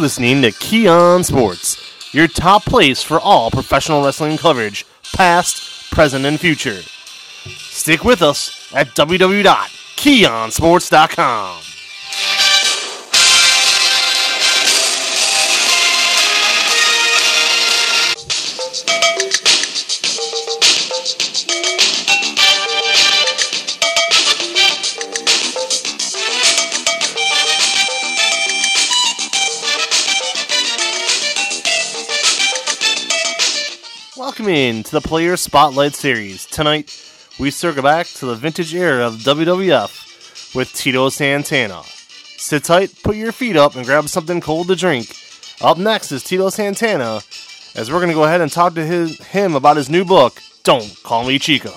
listening to Keon Sports, your top place for all professional wrestling coverage, past, present, and future. Stick with us at www.keeonsports.com. Welcome in to the Player Spotlight Series. Tonight, we circle back to the vintage era of WWF with Tito Santana. Sit tight, put your feet up, and grab something cold to drink. Up next is Tito Santana, as we're going to go ahead and talk to his, him about his new book, Don't Call Me Chico.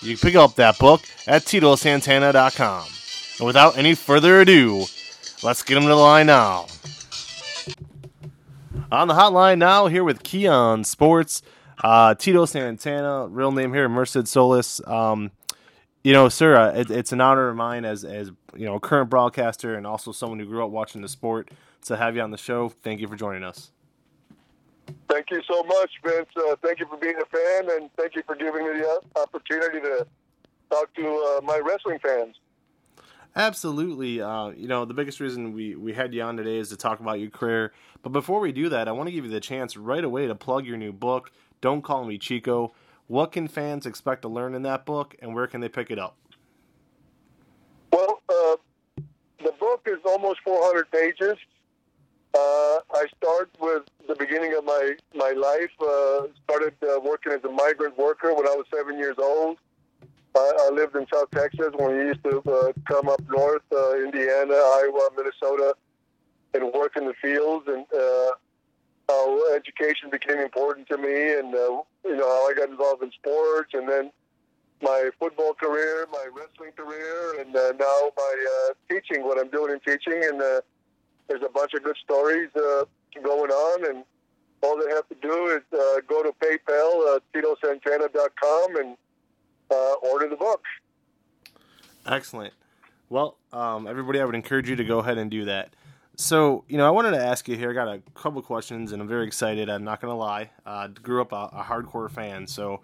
You can pick up that book at TitoSantana.com. And without any further ado, let's get him to the line now. On the hotline now, here with Keon Sports, uh, Tito Santana, real name here, Merced Solis. Um, you know, sir, uh, it, it's an honor of mine as as you know, current broadcaster and also someone who grew up watching the sport to have you on the show. Thank you for joining us. Thank you so much, Vince. Uh, thank you for being a fan, and thank you for giving me the opportunity to talk to uh, my wrestling fans. Absolutely. Uh, you know, the biggest reason we, we had you on today is to talk about your career. But before we do that, I want to give you the chance right away to plug your new book, Don't Call Me Chico. What can fans expect to learn in that book, and where can they pick it up? Well, uh, the book is almost 400 pages. Uh, I start with the beginning of my, my life. Uh, started uh, working as a migrant worker when I was seven years old. I, I lived in South Texas when we used to uh, come up north, uh, Indiana, Iowa, Minnesota, and work in the fields. And uh, how education became important to me, and uh, you know how I got involved in sports, and then my football career, my wrestling career, and uh, now my uh, teaching. What I'm doing in teaching, and uh, there's a bunch of good stories uh, going on, and all they have to do is uh, go to PayPal, uh, TitoSantana.com, and uh, order the book. Excellent. Well, um, everybody, I would encourage you to go ahead and do that. So, you know, I wanted to ask you here. I got a couple questions, and I'm very excited. I'm not going to lie. Uh, grew up a, a, hardcore fan, so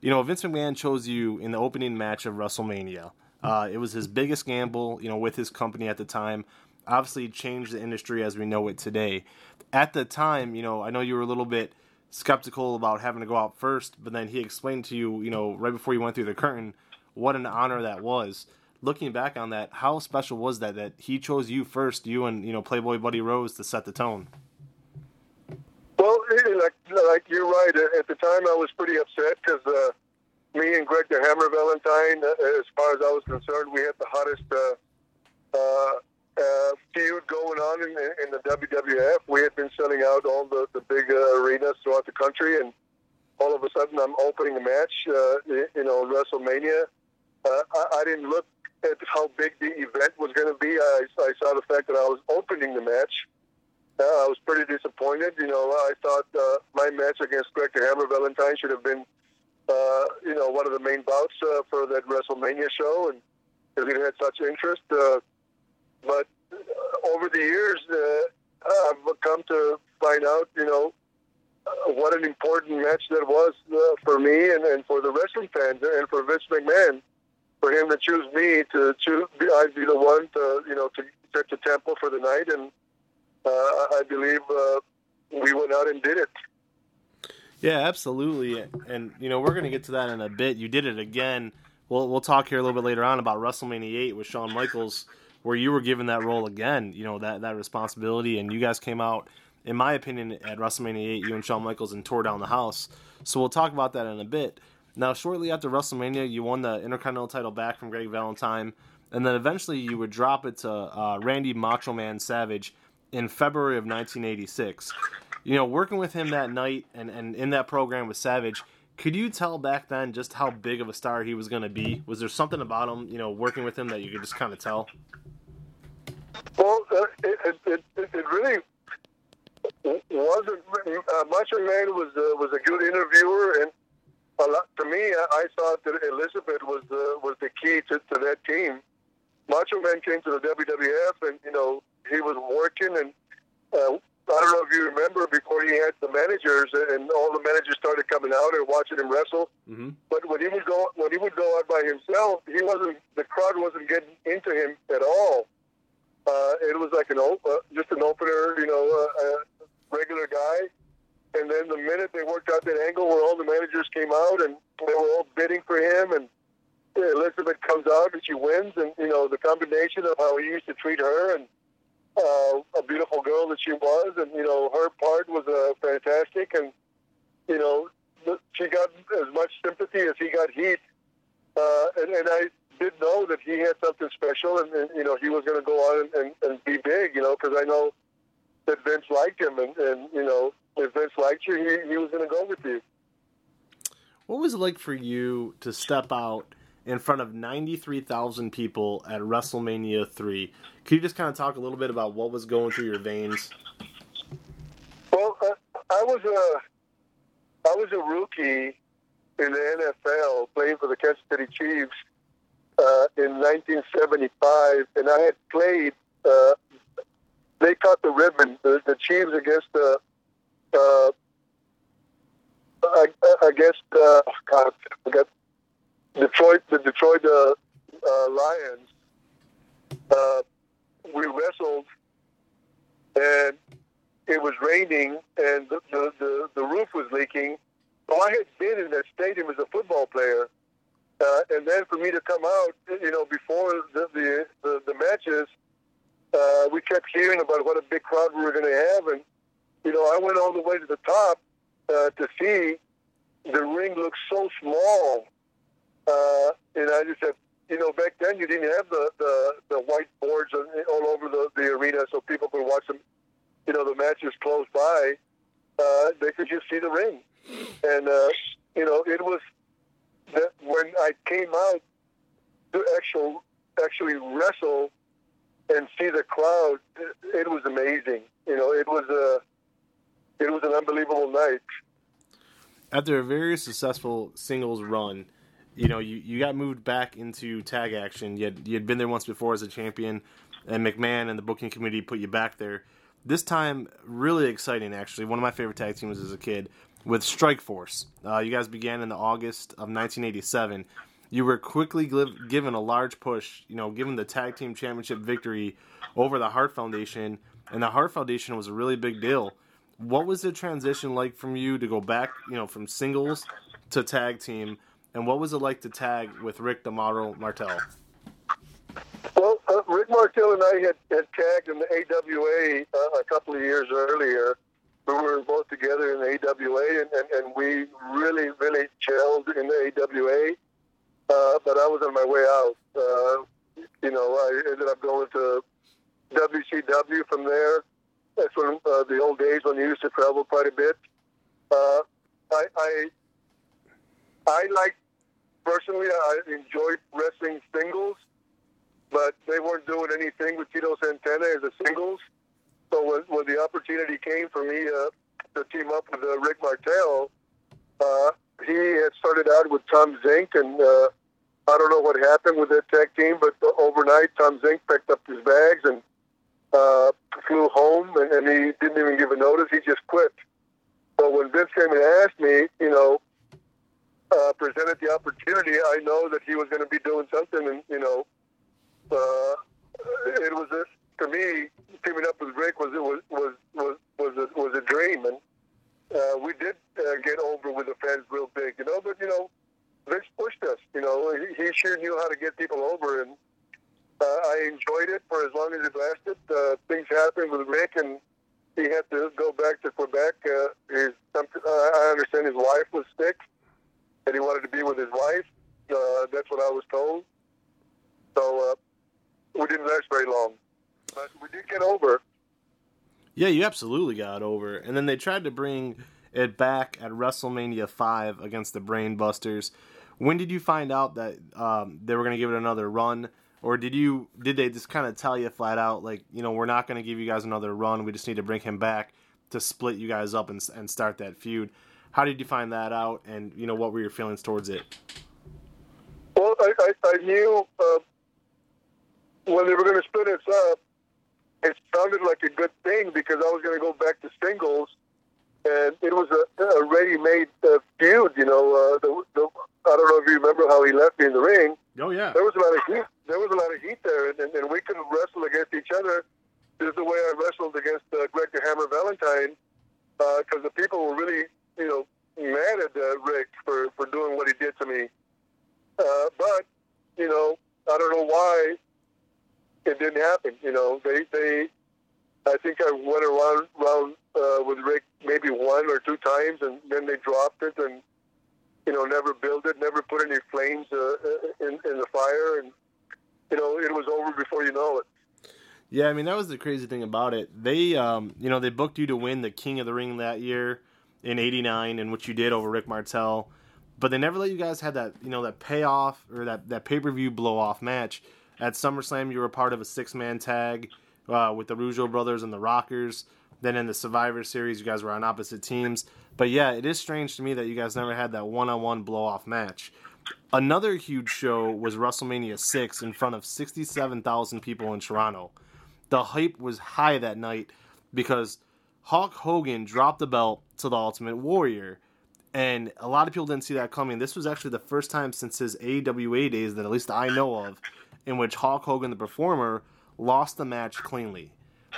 you know, Vince McMahon chose you in the opening match of WrestleMania. Uh, it was his biggest gamble, you know, with his company at the time. Obviously, changed the industry as we know it today. At the time, you know, I know you were a little bit skeptical about having to go out first, but then he explained to you, you know, right before you went through the curtain, what an honor that was. Looking back on that, how special was that that he chose you first, you and you know Playboy Buddy Rose to set the tone? Well, like, like you're right. At the time, I was pretty upset because uh, me and Greg the Hammer Valentine, uh, as far as I was concerned, we had the hottest uh, uh, uh, feud going on in, in, the WWF. We had been selling out all the, the big uh, arenas throughout the country, and all of a sudden I'm opening a match, uh, you know, WrestleMania. Uh, I, I didn't look at how big the event was going to be. I, I saw the fact that I was opening the match. Uh, I was pretty disappointed. You know, I thought my match against Greg the Hammer Valentine should have been, you know, one of the main bouts for that WrestleMania show, and because it had such interest. Uh, but uh, over the years, uh, I've come to find out, you know, uh, what an important match that was uh, for me and, and for the wrestling fans and for Vince McMahon, for him to choose me to choose. I'd be the one to, you know, to set the tempo for the night, and uh, I believe uh, we went out and did it. Yeah, absolutely, and you know we're going to get to that in a bit. You did it again. We'll we'll talk here a little bit later on about WrestleMania eight with Shawn Michaels where you were given that role again, you know, that, that responsibility, and you guys came out, in my opinion, at WrestleMania 8, you and Shawn Michaels, and tore down the house. So we'll talk about that in a bit. Now, shortly after WrestleMania, you won the Intercontinental title back from Greg Valentine, and then eventually you would drop it to uh, Randy Macho Man Savage in February of 1986. You know, working with him that night and, and in that program with Savage, could you tell back then just how big of a star he was going to be? Was there something about him, you know, working with him that you could just kind of tell? Well, uh, it, it, it, it, really wasn't. Uh, Macho Man was uh, was a good interviewer, and a lot, to me, I, I thought that Elizabeth was uh, was the key to, to that team. Macho Man came to the WWF, and you know he was working, and uh, I don't know if you remember before he had the managers, and all the managers started coming out and watching him wrestle. Mm-hmm. But when he would go when he would go out by himself, he wasn't the crowd wasn't getting into him at all. Uh, it was like an op- uh, just an opener, you know, uh, a regular guy. And then the minute they worked out that angle where all the managers came out and they were all bidding for him, and Elizabeth comes out and she wins, and you know the combination of how he used to treat her and uh, a beautiful girl that she was, and you know her part was uh, fantastic, and you know she got as much sympathy as he got heat, uh, and, and I did know that he had something special, and, and you know he was going to go on and, and, and be big, you know, because I know liked him, and, and you know if Vince liked you, he, he was going to go with you. What was it like for you to step out in front of 93,000 people at WrestleMania 3? Could you just kind of talk a little bit about what was going through your veins? Well, uh, I was a I was a rookie in the NFL playing for the Kansas City Chiefs uh, in 1975, and I had played. Uh, they caught the ribbon, the, the Chiefs against the. Uh, against uh, God, I Detroit, the Detroit uh, uh, Lions. Uh, we wrestled, and it was raining, and the, the, the, the roof was leaking. So I had been in that stadium as a football player, uh, and then for me to come out, you know, before the the, the, the matches, uh, we kept hearing about what a big crowd we were going to have, and you know, I went all the way to the top uh, to see the ring looked so small, uh, and I just said, you know, back then you didn't have the the, the white boards all over the, the arena, so people could watch them. You know, the matches close by. Uh, they could just see the ring, and uh, you know, it was that when I came out to actual actually wrestle and see the crowd, it, was amazing. You know, it was a it was an unbelievable night. After a very successful singles run, you know, you, you got moved back into tag action. You had, you had been there once before as a champion, and McMahon and the booking committee put you back there. This time, really exciting, actually. One of my favorite tag teams as a kid with Strike Force. Uh, you guys began in the August of 1987. You were quickly given a large push, you know, given the tag team championship victory over the Hart Foundation, and the Hart Foundation was a really big deal. What was the transition like from you to go back, you know, from singles to tag team, and what was it like to tag with Rick the Model Martel? Well, uh, Rick Martel and I had, had tagged in the AWA uh, a couple of years earlier we were both together in the AWA, and, and, and we really, really gelled in the AWA. Uh, but I was on my way out. Uh, you know, I ended up going to WCW from there. That's when uh, the old days when you used to travel quite a bit. Uh, I, I, I like personally. I enjoyed wrestling singles, but they weren't doing anything with Tito Santana as a singles. So when, when the opportunity came for me uh, to team up with uh, Rick Martel, uh, he had started out with Tom Zenk, and uh, I don't know what happened with that tag team, but overnight Tom Zenk picked up his bags and uh, flew home, and, and he didn't even give a notice. He just quit. So when Vince came and asked me, you know, uh, presented the opportunity, I know that he was going to be doing something, and you know, uh, it was a, for me teaming up with Rick was was was was was a, was a dream, and uh, we did uh, get over with the fans real big, you know. But you know, Vince pushed us. You know, he, he sure knew how to get people over, and uh, I enjoyed it for as long as it lasted. Uh, things happened with Rick, and he had to go back to Quebec. Uh, his, uh, I understand his wife was sick, and he wanted to be with his wife. Uh, that's what I was told. So uh, we didn't last very long but we did get over. Yeah, you absolutely got over. And then they tried to bring it back at WrestleMania 5 against the Brainbusters. When did you find out that um, they were going to give it another run? Or did you did they just kind of tell you flat out like you know we're not going to give you guys another run we just need to bring him back to split you guys up and, and start that feud? How did you find that out and you know what were your feelings towards it? Well, I, I, I knew uh, when they were going to split us up, it sounded like a good thing because I was going to go back to singles, and it was a, a ready-made uh, feud. You know, uh, the, the, I don't know if you remember how he left me in the ring. Oh yeah. There was a lot of heat. There was a lot of heat there, and, and, and we couldn't wrestle against each other. This is the way I wrestled against uh, Greg the Hammer Valentine because uh, the people were really, you know, mad at uh, Rick for for doing what he did to me. Uh, but you know, I don't know why it didn't happen. You know, they they. I think I went around around uh, with Rick maybe one or two times, and then they dropped it, and you know, never built it, never put any flames uh, in in the fire, and you know, it was over before you know it. Yeah, I mean that was the crazy thing about it. They, um, you know, they booked you to win the King of the Ring that year in '89, and which you did over Rick Martel, but they never let you guys have that, you know, that payoff or that that pay per view blow off match. At SummerSlam, you were part of a six man tag uh, with the Rougeau brothers and the Rockers. Then in the Survivor Series, you guys were on opposite teams. But yeah, it is strange to me that you guys never had that one on one blow off match. Another huge show was WrestleMania 6 in front of 67,000 people in Toronto. The hype was high that night because Hulk Hogan dropped the belt to the Ultimate Warrior. And a lot of people didn't see that coming. This was actually the first time since his AWA days that at least I know of in which Hulk Hogan, the performer, lost the match cleanly.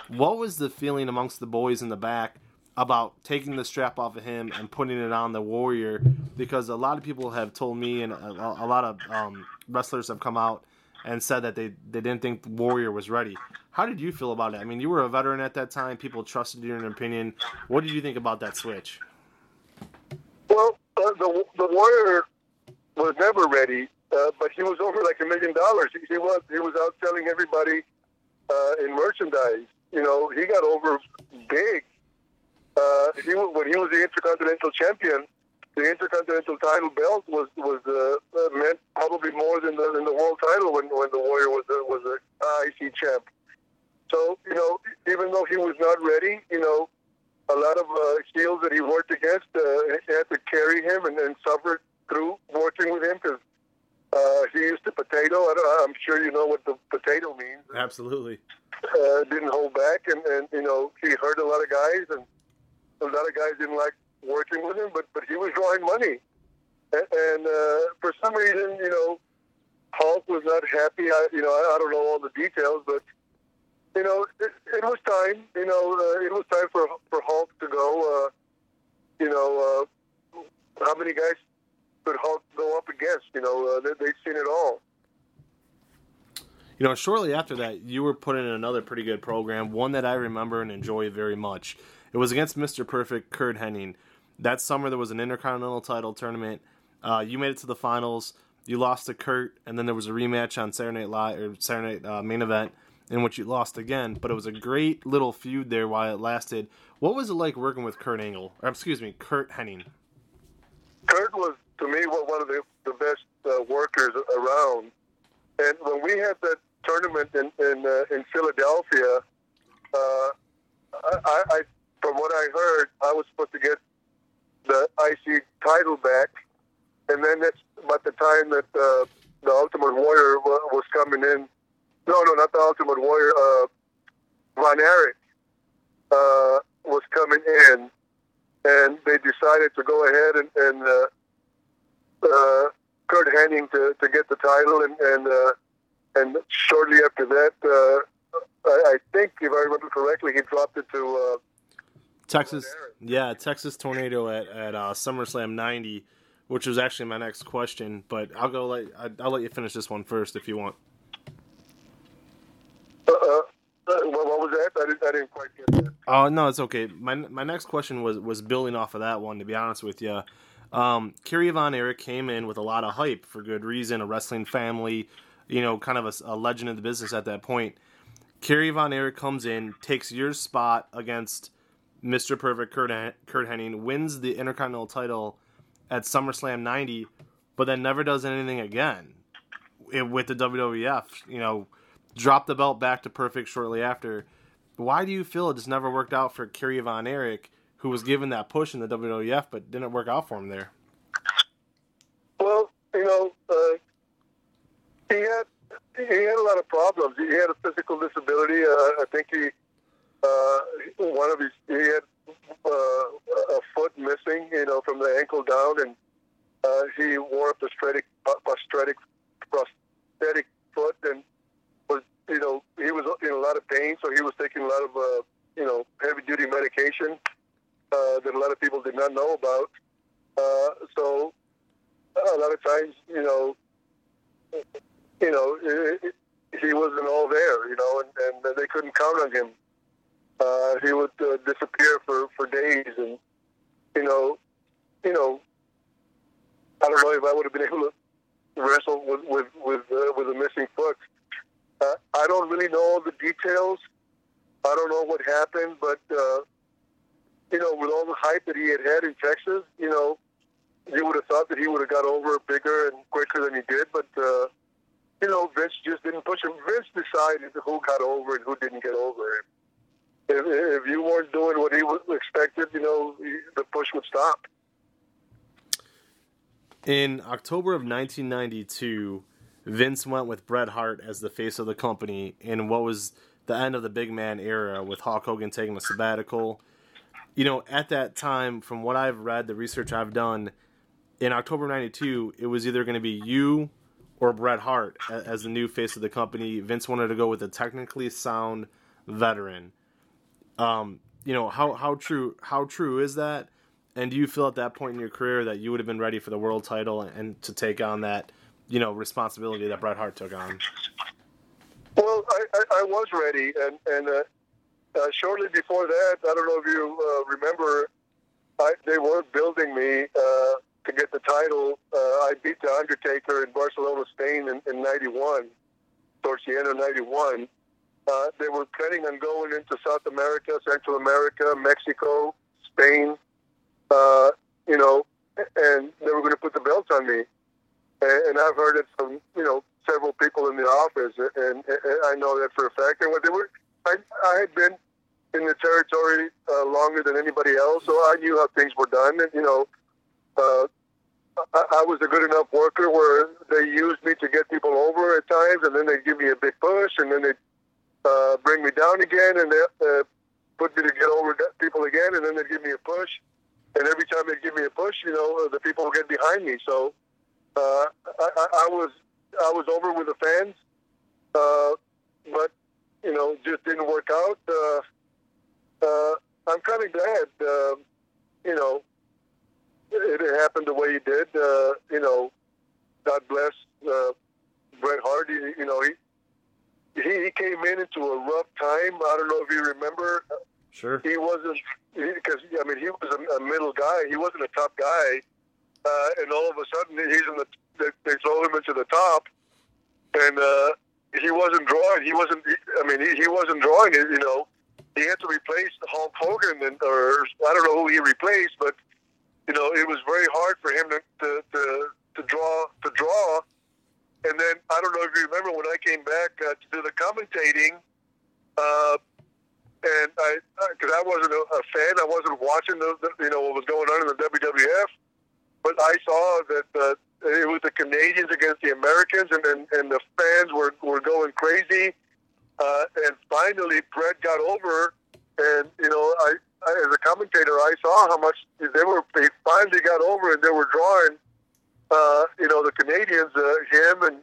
What was the feeling amongst the boys in the back about taking the strap off of him and putting it on the Warrior? Because a lot of people have told me, and a, a lot of um, wrestlers have come out and said that they, they didn't think Warrior was ready. How did you feel about it? I mean, you were a veteran at that time. People trusted your opinion. What did you think about that switch? Well, uh, the the Warrior was never ready, uh, but he was over like a million dollars. He, he was he was out selling everybody uh, in merchandise. You know, he got over big. Uh, he when he was the Intercontinental Champion, the Intercontinental title belt was was uh, uh, meant probably more than the than the world title when when the Warrior was a, was a IC champ. So you know, even though he was not ready, you know, a lot of uh, heels that he worked against uh, had to carry him and, and suffered through working with him because uh, he used the potato. I am sure you know what the potato means. Absolutely. Uh, didn't hold back, and, and you know he hurt a lot of guys, and a lot of guys didn't like working with him. But but he was drawing money, and, and uh, for some reason, you know, Hulk was not happy. I, you know, I, I don't know all the details, but you know, it, it was time. You know, uh, it was time for for Hulk to go. Uh, you know, uh, how many guys could Hulk go up against? You know, uh, they, they've seen it all. You know, shortly after that, you were put in another pretty good program, one that I remember and enjoy very much. It was against Mr. Perfect, Curt Hennig. That summer, there was an Intercontinental title tournament. Uh, you made it to the finals. You lost to Curt, and then there was a rematch on Saturday Night Live or Saturday Night uh, Main Event in which you lost again. But it was a great little feud there while it lasted. What was it like working with Kurt Angle? Or excuse me, Curt Hennig. Curt was to me one of the the best uh, workers around. And when we had that tournament in in, uh, in Philadelphia, uh, I, I from what I heard, I was supposed to get the IC title back, and then that's about the time that uh, the Ultimate Warrior was coming in no, no, not the Ultimate Warrior. Uh, Von Erich was coming in, and they decided to go ahead and, and uh, uh, Curt Hennig to, to get the title, and and uh, and shortly after that, uh, I, I think, if I remember correctly, he dropped it to. Uh, Texas, yeah, Texas Tornado at at uh, SummerSlam '90, which was actually my next question. But I'll go let I'll let you finish this one first if you want. Uh, uh, what was that? I didn't, I didn't quite get that. Oh no, it's okay. My my next question was was building off of that one. To be honest with you, um, Kerry Von Erich came in with a lot of hype for good reason. A wrestling family, you know, kind of a, a legend in the business at that point. Kerry Von Erich comes in, takes your spot against Mr. Perfect Curt, Curt Hennig, wins the Intercontinental title at SummerSlam '90, but then never does anything again with the WWF. You know dropped the belt back to Perfect shortly after. Why do you feel it just never worked out for Kerry Von Erich, who was given that push in the WWF, but didn't work out for him there? Well, you know, uh, he had he had a lot of problems. He had a physical disability. Uh, I think he uh, one of his he had uh, a foot missing, you know, from the ankle down, and uh, he wore a prosthetic prosthetic prosthetic foot, and was you know he was in a lot of pain, so he was taking a lot of uh, you know heavy duty medication uh, that a lot of people did not know about. Uh, so a lot of times, you know, you know, it, it, he wasn't all there, you know, and, and they couldn't count on him. Uh, he would uh, disappear for, for days, and you know, you know, I don't know if I would have been able to wrestle with with with, uh, with a missing foot. Uh, I don't really know all the details. I don't know what happened, but uh, you know, with all the hype that he had had in Texas, you know, you would have thought that he would have got over bigger and quicker than he did, but uh, you know, Vince just didn't push him. Vince decided who got over and who didn't get over. If, if you weren't doing what he was expected, you know, the push would stop. In October of 1992, Vince went with Bret Hart as the face of the company in what was the end of the big man era with Hulk Hogan taking a sabbatical. You know, at that time, from what I've read, the research I've done, in October 92, it was either going to be you or Bret Hart as the new face of the company. Vince wanted to go with a technically sound veteran. Um, you know, how, how true how true is that? And do you feel at that point in your career that you would have been ready for the world title and to take on that, you know, responsibility that Bret Hart took on? Well, I, I, I was ready, and and uh, uh, shortly before that, I don't know if you uh, remember, I, they were building me uh, to get the title. Uh, I beat the Undertaker in Barcelona, Spain, in, in '91, towards the end of '91. Uh, they were planning on going into South America, Central America, Mexico, Spain, uh, you know, and they were going to put the belt on me. And, I've heard it from, you know, several people in the office, and, and I know that for a fact. And what they were, I, I had been in the territory uh, longer than anybody else, so I knew how things were done. And you know, uh, I, was a good enough worker where they used me to get people over at times, and then they give me a big push, and then they uh, bring me down again, and they uh, put me to get over people again, and then they give me a push. And every time they give me a push, you know, the people get behind me. So uh, I, I was I was over with the fans, uh, but you know, just didn't work out. Uh, uh, I'm kind of glad, uh, you know, it, happened the way it did. Uh, you know, God bless uh, Bret Hart. He, you know, he, he he came in into a rough time. I don't know if you remember. Sure. He wasn't because I mean he was a, a, middle guy. He wasn't a top guy, uh, and all of a sudden he's in the they, they throw him into the top, and uh, he wasn't drawing. He wasn't. I mean he, he wasn't drawing it. You know, he had to replace Hulk Hogan, and or I don't know who he replaced, but you know it was very hard for him to to, to, to draw to draw. And then I don't know if you remember when I came back uh, to do the commentating, uh, and I because I wasn't a, a, fan, I wasn't watching the, the, you know what was going on in the WWF, but I saw that uh, it was the Canadians against the Americans, and and, and the fans were were going crazy. Uh, and finally, Bret got over, and you know, I as a commentator, I saw how much they were. They finally got over, and they were drawing. Uh, you know, the Canadians, uh, him and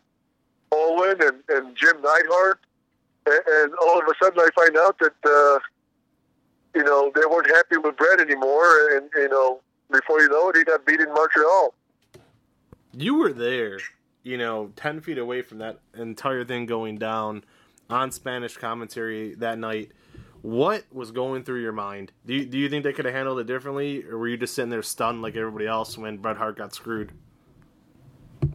Owen and, and Jim Neidhart, and, and all of a sudden, I find out that uh, you know they weren't happy with Bret anymore, and you know, before you know it, he got beat in Montreal. You were there, you know, ten feet away from that entire thing going down on Spanish commentary that night. What was going through your mind? Do you, do you think they could have handled it differently, or were you just sitting there stunned like everybody else when Bret Hart got screwed?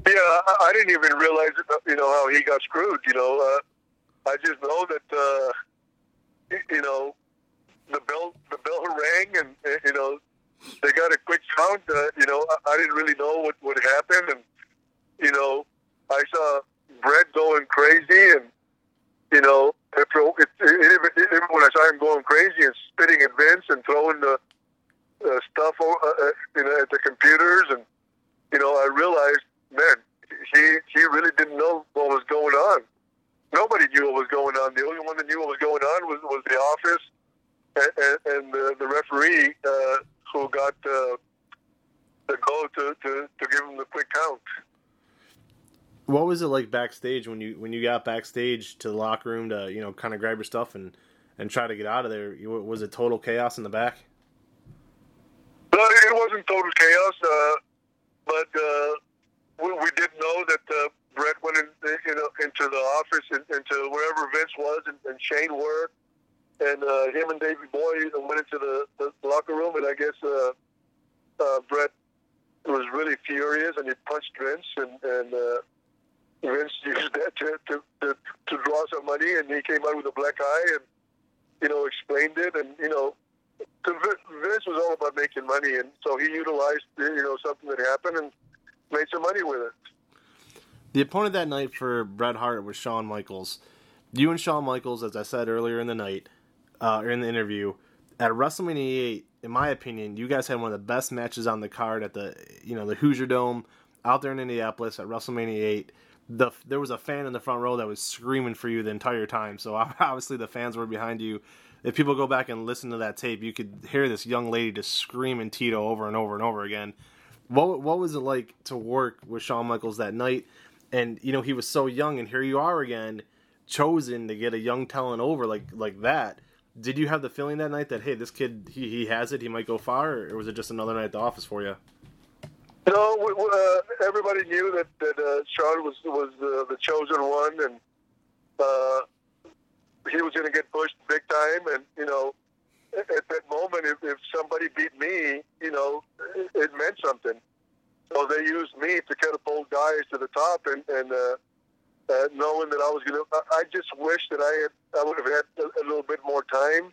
Yeah, I, didn't even realize, you know, how he got screwed. You know, uh, I just know that, uh, you know, the bell the bell rang, and you know, they got a quick count. Uh, you know, I, I didn't really know what would happen, and you know, I saw Bret going crazy, and you know, after it, it, even when I saw him going crazy and spitting at Vince and throwing the uh, stuff uh, you know, at the computers, and you know, I realized, man, he he really didn't know what was going on. nobody knew what was going on. The only one that knew what was going on was was the office and, and, and the, the referee uh, who got uh, the goal to, to to give him the quick count. What was it like backstage when you when you got backstage to the locker room to you know kind of grab your stuff and and try to get out of there? Was it total chaos in the back? No, it wasn't total chaos, uh, but uh, we, we did know that uh, Bret went in, know, into the office and into wherever Vince was and, and Shane were, and uh, him and Davey Boy went into the, the locker room, and I guess uh, uh, Bret was really furious and he punched Vince, and, and uh, Vince used that to, to, to, to draw some money, and he came out with a black eye and, you know, explained it. And, you know, Vince was all about making money, and so he utilized, you know, something that happened and made some money with it. The opponent that night for Bret Hart was Shawn Michaels. You and Shawn Michaels, as I said earlier in the night, uh, or in the interview, at WrestleMania 8, in my opinion, you guys had one of the best matches on the card at the, you know, the Hoosier Dome out there in Indianapolis at WrestleMania 8 the there was a fan in the front row that was screaming for you the entire time. So obviously the fans were behind you. If people go back and listen to that tape, you could hear this young lady just screaming Tito over and over and over again. What what was it like to work with Shawn Michaels that night? And you know he was so young, and here you are again, chosen to get a young talent over like like that. Did you have the feeling that night that hey, this kid he, he has it, he might go far, or was it just another night at the office for you? No, uh, everybody knew that that uh, Shawn was was uh, the chosen one, and uh, he was going to get pushed big time. And you know, at, at that moment, if, if somebody beat me, you know, it, it meant something. So they used me to catapult guys to the top, and and uh, uh, knowing that I was going to, I just wish that I had, I would have had a, a little bit more time,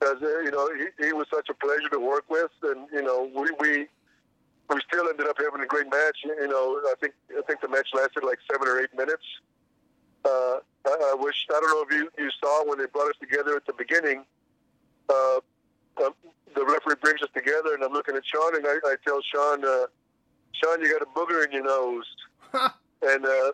because uh, you know he, he was such a pleasure to work with, and you know we we we still ended up having a great match. You know, I think I think the match lasted like seven or eight minutes. Uh, I, I wish I don't know if you, you saw when they brought us together at the beginning. Uh, um, the referee brings us together, and I'm looking at Shawn, and I, I tell Shawn, uh, Shawn, you got a booger in your nose, and uh,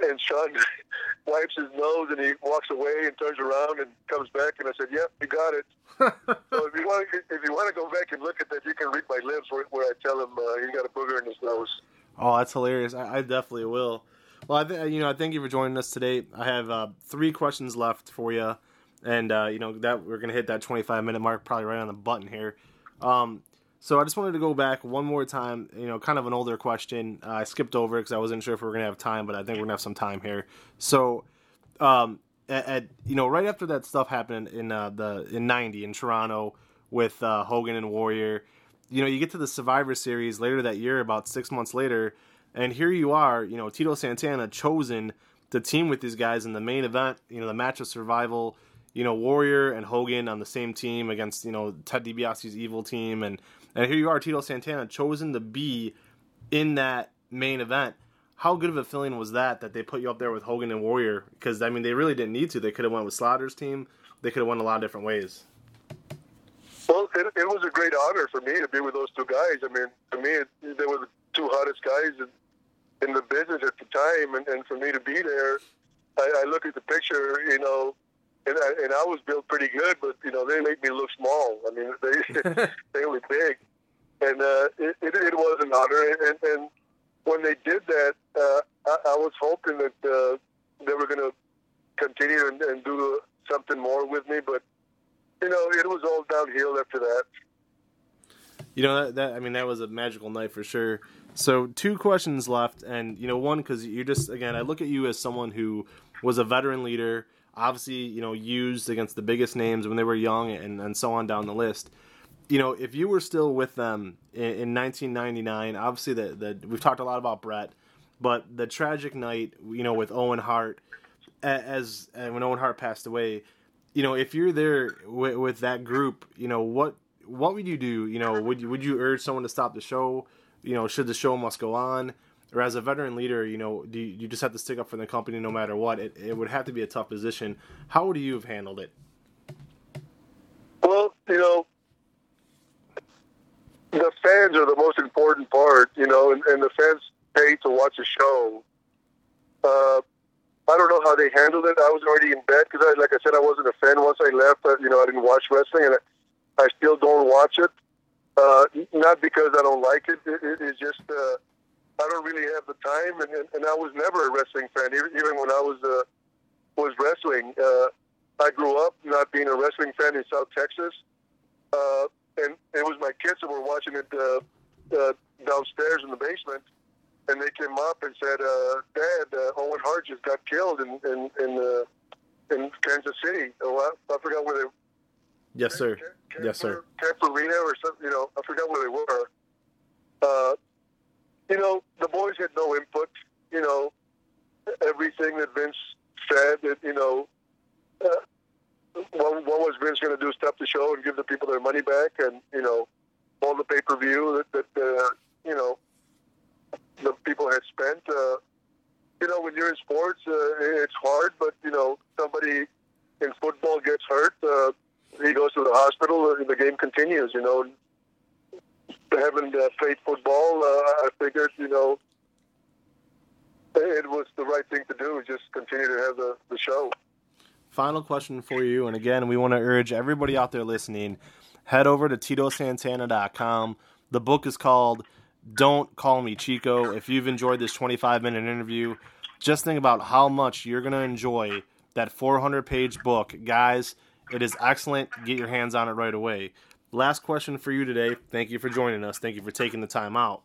and Shawn wipes his nose and he walks away and turns around and comes back, and I said, "Yep, you got it." So if you want, if you want to go back and look at that, you can read my lips where, where I tell him uh, he got a booger in his nose. Oh, that's hilarious! I, I definitely will. Well, I th- you know, I thank you for joining us today. I have uh, three questions left for you, and uh, you know that we're gonna hit that 25 minute mark probably right on the button here. Um, so I just wanted to go back one more time. You know, kind of an older question. Uh, I skipped over because I wasn't sure if we were gonna have time, but I think we're gonna have some time here. So, um, at, at, you know right after that stuff happened in uh, the in '90 in Toronto with uh, Hogan and Warrior, you know you get to the Survivor Series later that year, about six months later, and here you are, you know Tito Santana chosen to team with these guys in the main event, you know the match of survival. You know Warrior and Hogan on the same team against you know Ted DiBiase's evil team, and and here you are, Tito Santana chosen to be in that main event how good of a feeling was that that they put you up there with Hogan and Warrior? Because I mean, they really didn't need to. They could have went with Slaughter's team. They could have went a lot of different ways. Well, it, it was a great honor for me to be with those two guys. I mean, to me, it, they were the two hottest guys in, in the business at the time, and, and for me to be there, I, I look at the picture, you know, and I, and I was built pretty good, but you know, they made me look small. I mean, they they were big, and uh, it, it, it was an honor, and, and when they did that, uh, I, I was hoping that uh, they were going to continue and, and do something more with me, but you know, it was all downhill after that. You know that, that I mean that was a magical night for sure. So two questions left, and you know one because you're just again I look at you as someone who was a veteran leader, obviously you know used against the biggest names when they were young and, and so on down the list you know, if you were still with them in, in 1999, obviously the we've talked a lot about Bret, but the tragic night, you know, with Owen Hart, as, as when Owen Hart passed away, you know, if you're there with, with, that group, you know, what what would you do? You know, would you would you urge someone to stop the show? You know, should the show must go on? Or as a veteran leader, you know, do you, you just have to stick up for the company no matter what? It, it would have to be a tough position. How would you have handled it? Well, you know, the fans are the most important part, you know, and, and the fans pay to watch a show. Uh, I don't know how they handled it. I was already in bed because, I, like I said, I wasn't a fan. Once I left, uh, you know, I didn't watch wrestling, and I, I still don't watch it. Uh, not because I don't like it. it, it it's just uh, I don't really have the time, and, and, and I was never a wrestling fan. Even, even when I was uh, was wrestling, uh, I grew up not being a wrestling fan in South Texas, uh, and it was my kids that were watching it uh, uh, downstairs in the basement, and they came up and said, uh, "Dad, uh, Owen Hart just got killed in in in, uh, in Kansas City." Oh, I, I forgot where they. Yes, sir. Camp, yes, sir. Camp Arena or something. You know, I forgot where they were. Uh, you know, the boys had no input. You know, everything that Vince said, that you know, uh, what, what was Vince going to do? Stop the show and give the people their money back, and you know, all the pay per view that, that uh, you know the people had spent. Uh, you know, when you're in sports, uh, it's hard, but you know, somebody in football gets hurt, uh, he goes to the hospital, and the game continues. You know, having uh, played football, uh, I figured, you know, it was the right thing to do. Just continue to have the, the show. Final question for you, and again, we want to urge everybody out there listening, head over to TitoSantana.com. The book is called Don't Call Me Chico. If you've enjoyed this 25 minute interview, just think about how much you're going to enjoy that 400 page book. Guys, it is excellent. Get your hands on it right away. Last question for you today. Thank you for joining us. Thank you for taking the time out.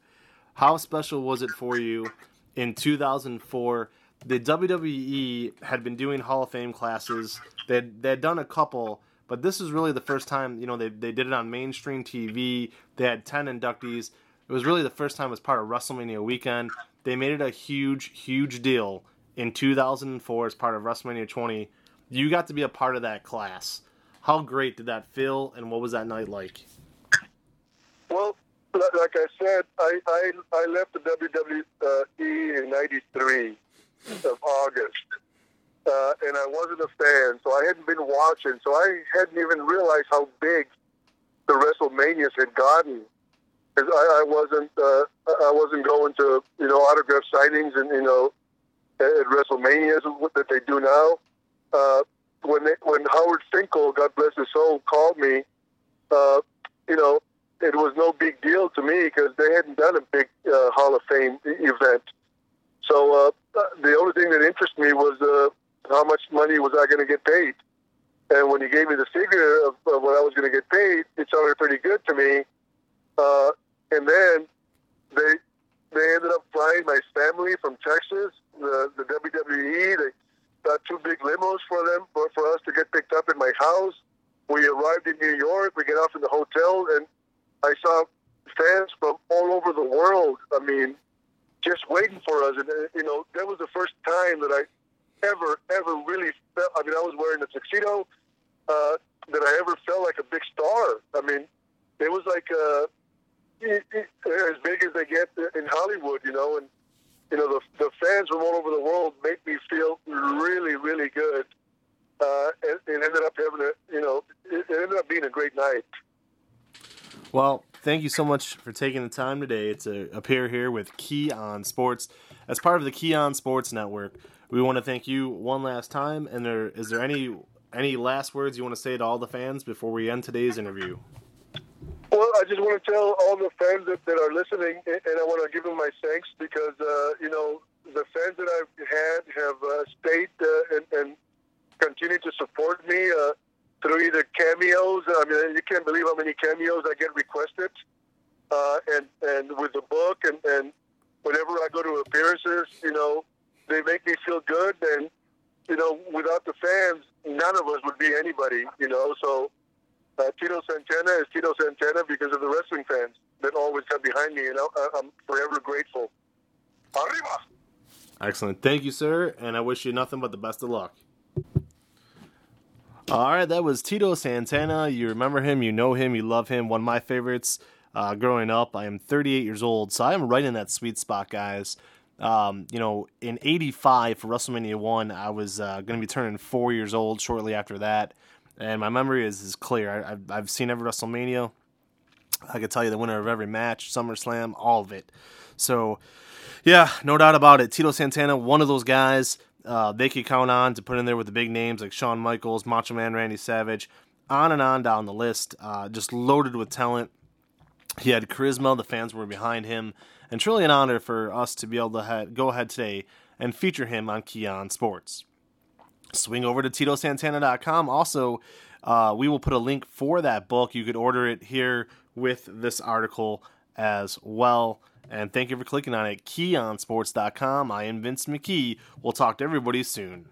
How special was it for you in 2004? The WWE had been doing Hall of Fame classes. They'd, they'd done a couple, but this is really the first time, you know, they, they did it on mainstream TV. They had 10 inductees. It was really the first time as part of WrestleMania weekend. They made it a huge, huge deal in 2004 as part of WrestleMania 20. You got to be a part of that class. How great did that feel, and what was that night like? Well, like I said, I, I, I left the WWE in 93 of August. Uh, and I wasn't a fan, so I hadn't been watching, so I hadn't even realized how big the WrestleManias had gotten. Because I, I wasn't, uh, I wasn't going to, you know, autograph signings and you know, at WrestleManias that they do now. Uh, when they, when Howard Finkel, God bless his soul, called me, uh, you know, it was no big deal to me because they hadn't done a big uh, Hall of Fame event. So uh, the only thing that interested me was uh, how much money was I going to get paid. And when he gave me the figure of, of what I was going to get paid, it sounded pretty good to me. Uh, and then they they ended up flying my family from Texas, the, the WWE. They got two big limos for them for, for us to get picked up in my house. We arrived in New York. We get off in the hotel, and I saw fans from all over the world. I mean, just waiting for us. And uh, you know, that was the first time that I ever, ever really felt. I mean, I was wearing a tuxedo. Uh, that I ever felt like a big star. I mean, it was like uh, as big as they get in Hollywood, you know, and you know, the, the fans from all over the world make me feel really, really good. Uh, it, it ended up having a, you know, it, it ended up being a great night. Well, thank you so much for taking the time today to appear here with Key on Sports. As part of the Key on Sports Network, we want to thank you one last time. And there is there any any last words you want to say to all the fans before we end today's interview? Well, I just want to tell all the fans that, that are listening, and I want to give them my thanks because, uh, you know, the fans that I've had have uh, stayed uh, and, and continued to support me uh, through either cameos. I mean, you can't believe how many cameos I get requested. Uh, and, and with the book, and, and whenever I go to appearances, you know, they make me feel good. And, you know, without the fans, none of us would be anybody, you know. So, uh, Tito Santana is Tito Santana because of the wrestling fans that always come behind me, and I'm forever grateful. Arriba! Excellent. Thank you, sir, and I wish you nothing but the best of luck. All right, that was Tito Santana. You remember him, you know him, you love him. One of my favorites uh, growing up. I am 38 years old, so I am right in that sweet spot, guys. Um, you know, in 85 for WrestleMania 1, I was uh, going to be turning four years old shortly after that and my memory is, is clear. I, have I've seen every WrestleMania. I could tell you the winner of every match, SummerSlam, all of it. So, yeah, no doubt about it. Tito Santana, one of those guys. uh, they could count on to put in there with the big names like Shawn Michaels, Macho Man Randy Savage, on and on down the list. Uh, just loaded with talent. He had charisma. The fans were behind him, and truly an honor for us to be able to ha- go ahead today and feature him on Keon Sports. Swing over to TitoSantana.com. Also, uh, we will put a link for that book. You could order it here with this article as well. And thank you for clicking on it. KEEonSports.com. I am Vince McKee. We'll talk to everybody soon.